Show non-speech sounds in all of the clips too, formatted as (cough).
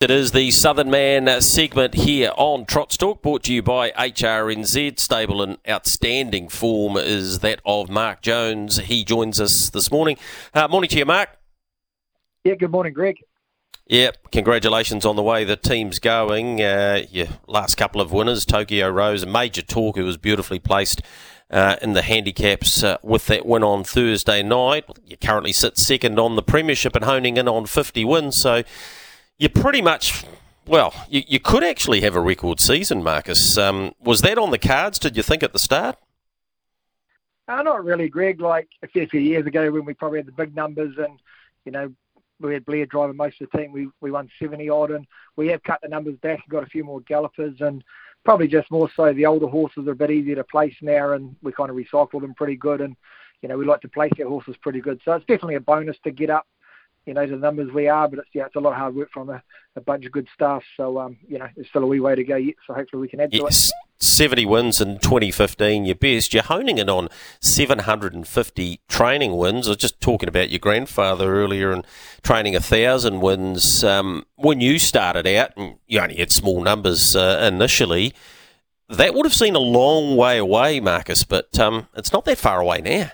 It is the Southern Man segment here on Trot Talk, brought to you by HRNZ. Stable and outstanding form is that of Mark Jones. He joins us this morning. Uh, morning to you, Mark. Yeah, good morning, Greg. Yeah, congratulations on the way the team's going. Uh, your last couple of winners, Tokyo Rose Major Talk, who was beautifully placed uh, in the handicaps uh, with that win on Thursday night. You currently sit second on the Premiership and honing in on 50 wins, so you pretty much, well, you, you could actually have a record season, Marcus. Um, was that on the cards, did you think, at the start? Uh, not really, Greg. Like a few, few years ago when we probably had the big numbers and, you know, we had Blair driving most of the team. We we won 70 odd, and we have cut the numbers back and got a few more gallopers, and probably just more so the older horses are a bit easier to place now, and we kind of recycle them pretty good, and you know we like to place our horses pretty good. So it's definitely a bonus to get up, you know, to the numbers we are, but it's yeah, it's a lot of hard work from a, a bunch of good staff. So um, you know, there's still a wee way to go yet. So hopefully we can add to Yes, it. 70 wins in 2015, your best. You're honing in on 750 training wins. I was just talking about your grandfather earlier and training a thousand wins. Um, when you started out, and you only had small numbers uh, initially, that would have seemed a long way away, Marcus, but um, it's not that far away now.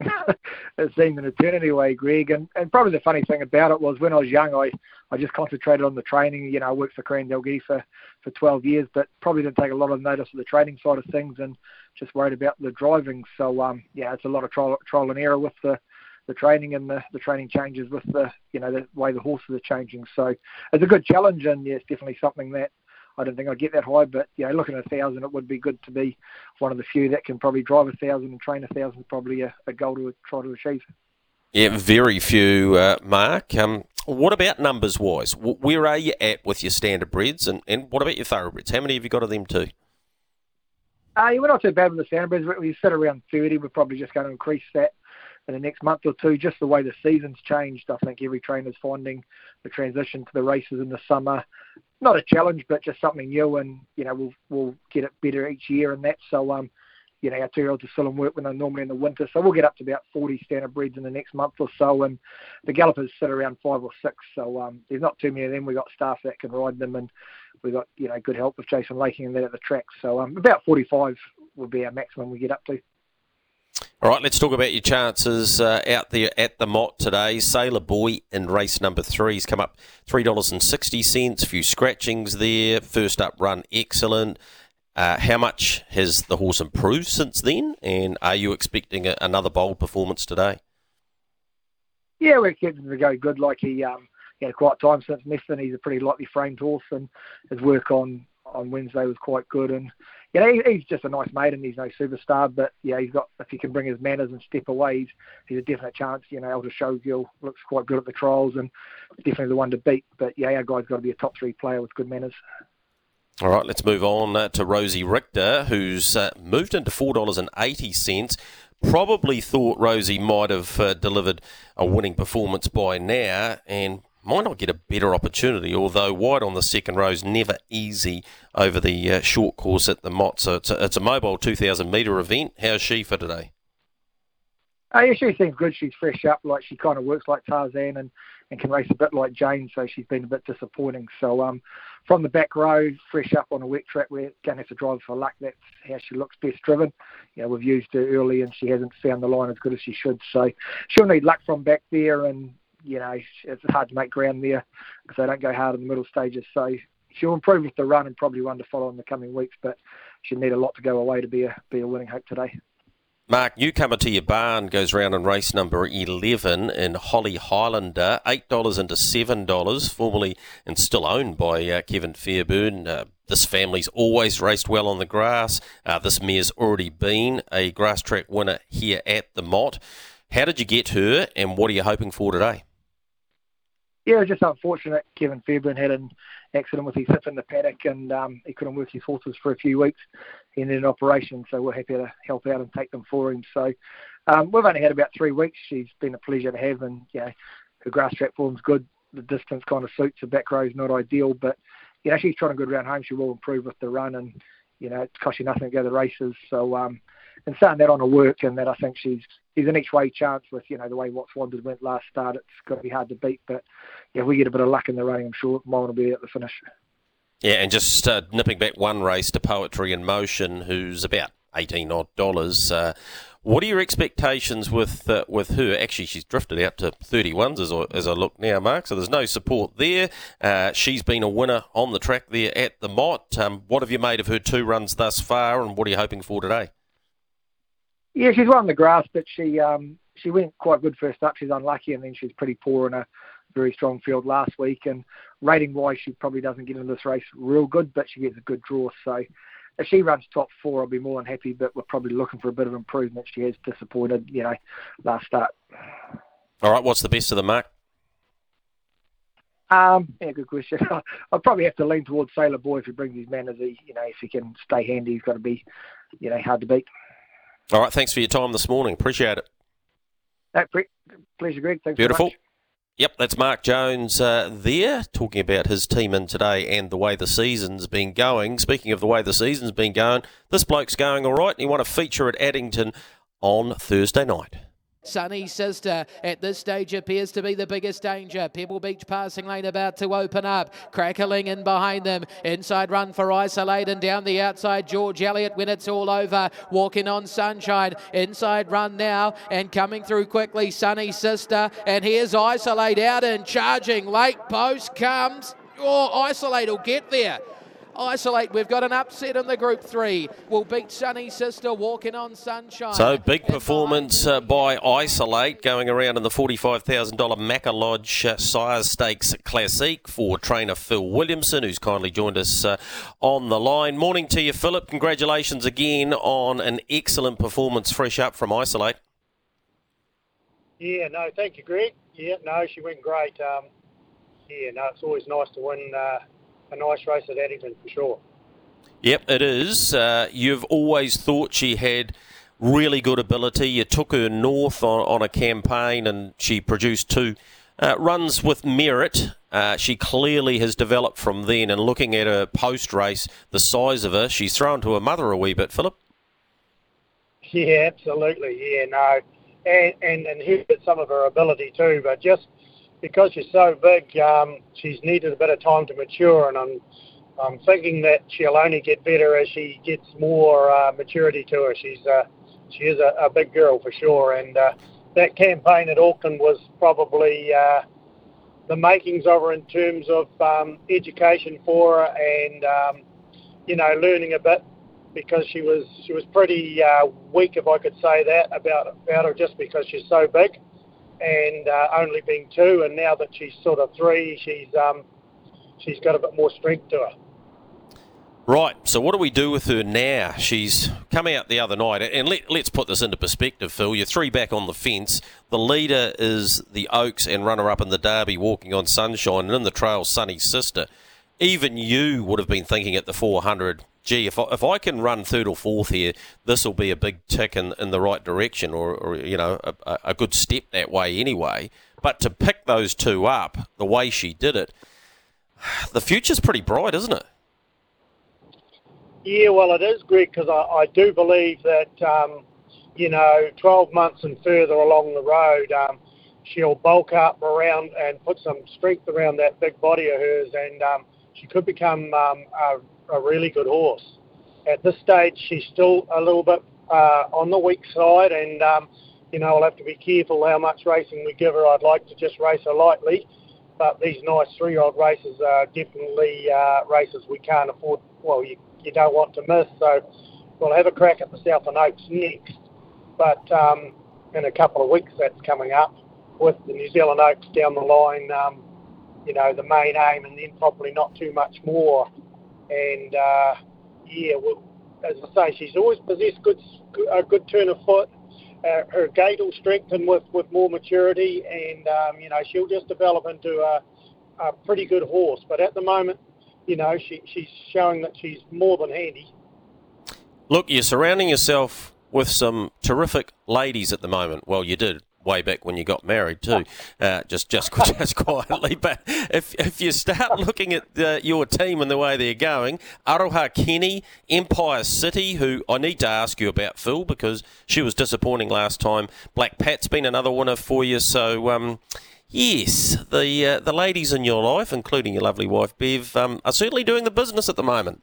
(laughs) it seemed an eternity away, Greg. And, and probably the funny thing about it was when I was young, I, I just concentrated on the training. You know, I worked for Korean Delgi for, for 12 years, but probably didn't take a lot of notice of the training side of things and just worried about the driving. So, um, yeah, it's a lot of trial, trial and error with the, the training and the, the training changes with the, you know, the way the horses are changing. So it's a good challenge and, yeah, it's definitely something that I don't think I'd get that high, but yeah, looking at a thousand, it would be good to be one of the few that can probably drive a thousand and train a thousand. Probably a, a goal to try to achieve. Yeah, very few, uh, Mark. Um, what about numbers wise? Where are you at with your standard breeds, and, and what about your thoroughbreds? How many have you got of them too? Uh, yeah, we're not too bad with the standardbreds. We we sit around 30. We're probably just going to increase that in the next month or two, just the way the season's changed. I think every trainer's finding the transition to the races in the summer not a challenge, but just something new, and you know we'll we'll get it better each year and that. So um, you know our two-year-olds are still in work when they're normally in the winter, so we'll get up to about 40 standard breeds in the next month or so, and the gallopers sit around five or six. So um, there's not too many of them. We've got staff that can ride them, and we've got you know good help with Jason Laking and that at the track. So um, about 45 would be our maximum we get up to. All right, let's talk about your chances uh, out there at the Mott today. Sailor Boy in race number three has come up three dollars and sixty cents. A few scratchings there. First up run, excellent. Uh, how much has the horse improved since then? And are you expecting a, another bold performance today? Yeah, we're expecting to go good. Like he, um, he had a time since Methven. He's a pretty lightly framed horse, and his work on on Wednesday was quite good. And you know, he, he's just a nice maiden. He's no superstar, but yeah, he's got if he can bring his manners and step away, he's, he's a definite chance. You know, Elder Showgirl looks quite good at the trials and definitely the one to beat. But yeah, our guy's got to be a top three player with good manners. All right, let's move on uh, to Rosie Richter, who's uh, moved into four dollars and eighty cents. Probably thought Rosie might have uh, delivered a winning performance by now, and might not get a better opportunity. Although wide on the second row is never easy over the uh, short course at the Mott. So it's a, it's a mobile two thousand metre event. How's she for today? Oh, yeah, she seems good. She's fresh up, like she kind of works like Tarzan and, and can race a bit like Jane, so she's been a bit disappointing. So um, from the back row, fresh up on a wet track, we're going to have to drive for luck. That's how she looks best driven. You know, we've used her early and she hasn't found the line as good as she should. So she'll need luck from back there and, you know, it's hard to make ground there because they don't go hard in the middle stages. So she'll improve with the run and probably one to follow in the coming weeks, but she'll need a lot to go away to be a, be a winning hope today. Mark, newcomer to your barn goes round in race number 11 in Holly Highlander, $8 into $7, formerly and still owned by uh, Kevin Fairbairn. Uh, this family's always raced well on the grass. Uh, this mare's already been a grass track winner here at the Mott. How did you get her and what are you hoping for today? Yeah, it was just unfortunate. Kevin Fairbairn had an accident with his hip in the paddock, and um, he couldn't work his horses for a few weeks. He needed an operation, so we're happy to help out and take them for him. So um, we've only had about three weeks. She's been a pleasure to have, and yeah, her grass form's good. The distance kind of suits. The back row's not ideal, but you know she's trying a good round home. She will improve with the run, and you know it's cost you nothing to go to the races. So um, and starting that on a work, and that I think she's she's an each way chance with you know the way What's Wanted went last start. It's going to be hard to beat, but yeah, if we get a bit of luck in the running, I'm sure mine will be at the finish. Yeah, and just uh, nipping back one race to Poetry in Motion, who's about eighteen odd dollars. Uh, what are your expectations with uh, with her? Actually, she's drifted out to 31s as as I look now, Mark. So there's no support there. Uh, she's been a winner on the track there at the Mott. Um, what have you made of her two runs thus far, and what are you hoping for today? Yeah, she's won the grass, but she um, she went quite good first up. She's unlucky, and then she's pretty poor in a very strong field last week. And rating wise, she probably doesn't get into this race real good, but she gets a good draw. So if she runs top four, I'll be more than happy. But we're probably looking for a bit of improvement. She has disappointed, you know, last start. All right, what's the best of the mark? Um, yeah, good question. (laughs) I'll probably have to lean towards Sailor Boy if he brings his manners. He, you know, if he can stay handy, he's got to be, you know, hard to beat. All right, thanks for your time this morning. Appreciate it. No, pleasure, Greg. Thanks Beautiful. Yep, that's Mark Jones uh, there talking about his team in today and the way the season's been going. Speaking of the way the season's been going, this bloke's going all right, and he won a feature at Addington on Thursday night. Sunny Sister at this stage appears to be the biggest danger. Pebble Beach passing lane about to open up. Crackling in behind them. Inside run for Isolate and down the outside George Elliott when it's all over. Walking on Sunshine. Inside run now and coming through quickly Sunny Sister. And here's Isolate out and charging. Late post comes. Oh, Isolate will get there. Isolate, we've got an upset in the group three. Will beat Sunny Sister walking on sunshine. So big performance uh, by Isolate going around in the $45,000 Macca Lodge uh, Sire Stakes Classic for trainer Phil Williamson, who's kindly joined us uh, on the line. Morning to you, Philip. Congratulations again on an excellent performance fresh up from Isolate. Yeah, no, thank you, Greg. Yeah, no, she went great. Um, yeah, no, it's always nice to win uh, a nice race at Addington for sure. Yep, it is. Uh, you've always thought she had really good ability. You took her north on, on a campaign and she produced two uh, runs with merit. Uh, she clearly has developed from then. And looking at her post race, the size of her, she's thrown to her mother a wee bit, Philip. (laughs) Yeah, absolutely. Yeah, no. And, and, and here's some of her ability too, but just because she's so big, um, she's needed a bit of time to mature, and I'm I'm thinking that she'll only get better as she gets more uh, maturity to her. She's uh, she is a, a big girl for sure, and uh, that campaign at Auckland was probably uh, the makings of her in terms of um, education for her and um, you know learning a bit because she was she was pretty uh, weak, if I could say that about about her, just because she's so big and uh, only being two, and now that she's sort of three, she's um, she's got a bit more strength to her. Right. So what do we do with her now? She's come out the other night, and let, us put this into perspective, Phil. You're three back on the fence. The leader is the Oaks and runner-up in the Derby, walking on sunshine, and in the trail, Sunny Sister. Even you would have been thinking at the 400 gee, if I, if I can run third or fourth here, this will be a big tick in, in the right direction, or, or you know, a, a good step that way anyway. But to pick those two up the way she did it, (sighs) the future's pretty bright, isn't it? Yeah, well, it is, Greg, because I, I do believe that, um, you know, 12 months and further along the road, um, she'll bulk up around and put some strength around that big body of hers, and um, she could become um, a a really good horse. At this stage, she's still a little bit uh, on the weak side, and um, you know, I'll have to be careful how much racing we give her. I'd like to just race her lightly, but these nice three-year-old races are definitely uh, races we can't afford. Well, you, you don't want to miss. So we'll have a crack at the Southern Oaks next, but um, in a couple of weeks that's coming up with the New Zealand Oaks down the line. You know, the main aim, and then probably not too much more and uh, yeah, well, as I say, she's always possessed good a good turn of foot. Uh, her gait will strengthen with, with more maturity, and um, you know she'll just develop into a, a pretty good horse. But at the moment, you know, she, she's showing that she's more than handy. Look, you're surrounding yourself with some terrific ladies at the moment. Well, you did way back when you got married too, uh, just just (laughs) just quietly. But if if you start (laughs) looking at uh, your team and the way they're going, Aroha Kenny, Empire City, who I need to ask you about Phil because she was disappointing last time. Black Pat's been another winner for you, so. Um, Yes, the uh, the ladies in your life, including your lovely wife Bev, um, are certainly doing the business at the moment.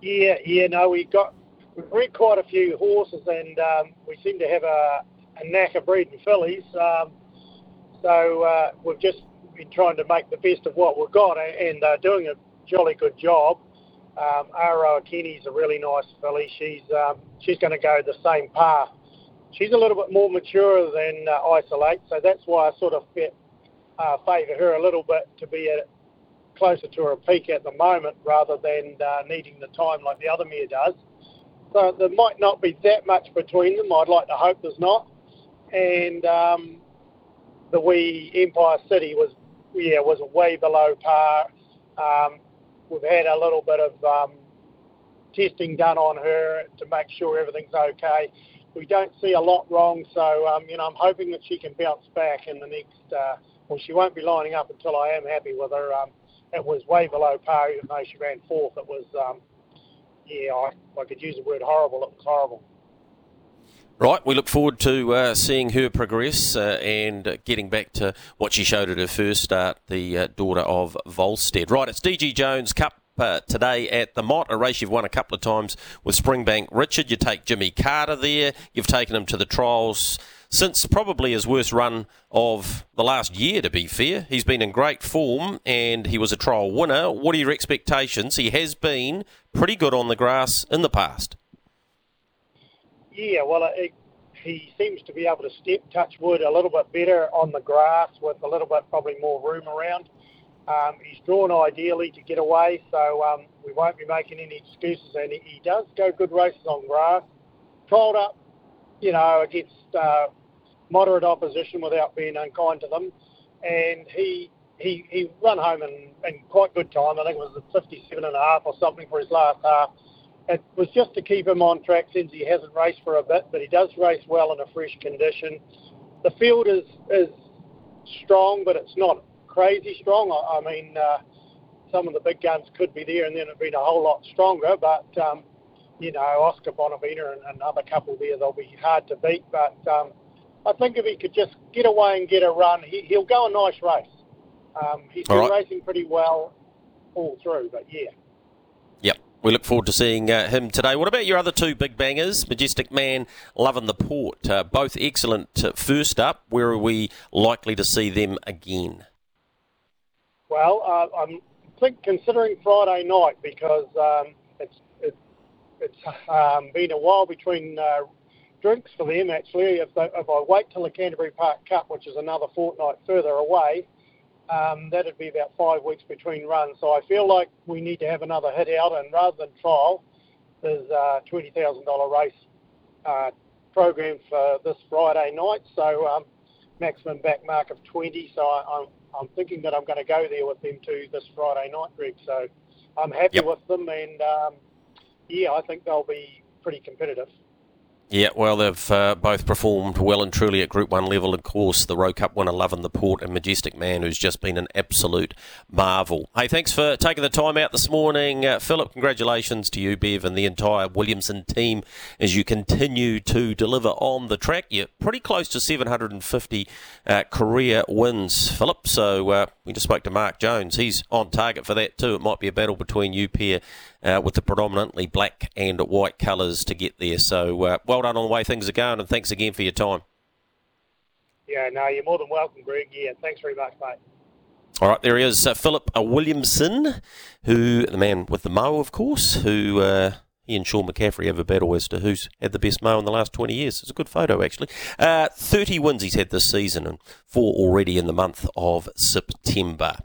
Yeah, yeah, no, we got we've bred quite a few horses, and um, we seem to have a, a knack of breeding fillies. Um, so uh, we've just been trying to make the best of what we've got, and uh, doing a jolly good job. Um, Aroha Kenny's a really nice filly. She's um, she's going to go the same path she's a little bit more mature than uh, Isolate, so that's why I sort of uh, favour her a little bit to be at, closer to her peak at the moment rather than uh, needing the time like the other mare does. So there might not be that much between them. I'd like to hope there's not. And um, the wee Empire City was, yeah, was way below par. Um, we've had a little bit of um, testing done on her to make sure everything's okay we don't see a lot wrong. So, um, you know, I'm hoping that she can bounce back in the next. Uh, well, she won't be lining up until I am happy with her. Um, it was way below par, even though she ran fourth. It was, um, yeah, I, I could use the word horrible. It was horrible. Right, we look forward to uh, seeing her progress uh, and getting back to what she showed at her first start, the uh, daughter of Volstead. Right, it's DG Jones Cup uh, today at the Mott, a race you've won a couple of times with Springbank Richard. You take Jimmy Carter there. You've taken him to the trials since probably his worst run of the last year, to be fair. He's been in great form and he was a trial winner. What are your expectations? He has been pretty good on the grass in the past. Yeah, well, it, he seems to be able to step touch wood a little bit better on the grass with a little bit probably more room around. Um, he's drawn ideally to get away, so um, we won't be making any excuses. And he, he does go good races on grass. Trialled up, you know, against uh, moderate opposition without being unkind to them, and he he he run home in, in quite good time. I think it was 57 and a half or something for his last half. It was just to keep him on track since he hasn't raced for a bit, but he does race well in a fresh condition. The field is is strong, but it's not crazy strong. I, I mean, uh, some of the big guns could be there, and then it'd been a whole lot stronger. But um, you know, Oscar Bonavena and, another couple there, they'll be hard to beat. But um, I think if he could just get away and get a run, he, he'll go a nice race. Um, he's been right. racing pretty well all through, but yeah. We look forward to seeing uh, him today. What about your other two big bangers, Majestic Man, Loving the Port? Uh, both excellent uh, first up. Where are we likely to see them again? Well, uh, I'm think considering Friday night because um, it's it, it's um, been a while between uh, drinks for them. Actually, if, they, if I wait till the Canterbury Park Cup, which is another fortnight further away, um, that'd be about five weeks between runs. So I feel like we need to have another hit out, and rather than trial, there's a twenty thousand dollar race uh, program for this Friday night. So um, maximum back mark of twenty. So I, I'm I'm thinking that I'm going to go there with them too this Friday night, Greg. So I'm happy yep. with them, and um, yeah, I think they'll be pretty competitive. Yeah, well, they've uh, both performed well and truly at Group 1 level. Of course, the Rowe Cup winner, Loving the Port, and Majestic Man, who's just been an absolute marvel. Hey, thanks for taking the time out this morning. Uh, Philip, congratulations to you, Bev, and the entire Williamson team as you continue to deliver on the track. You're pretty close to 750 uh, career wins, Philip. So uh, we just spoke to Mark Jones. He's on target for that too. It might be a battle between you pair uh, with the predominantly black and white colours to get there. So uh, well done on the way things are going, and thanks again for your time. Yeah, no, you're more than welcome, Greg. Yeah, thanks very much, mate. All right, there he is, uh, Philip Williamson, who the man with the mow, of course, who uh, he and Sean McCaffrey have a battle as to who's had the best mow in the last 20 years. It's a good photo, actually. Uh, 30 wins he's had this season and four already in the month of September.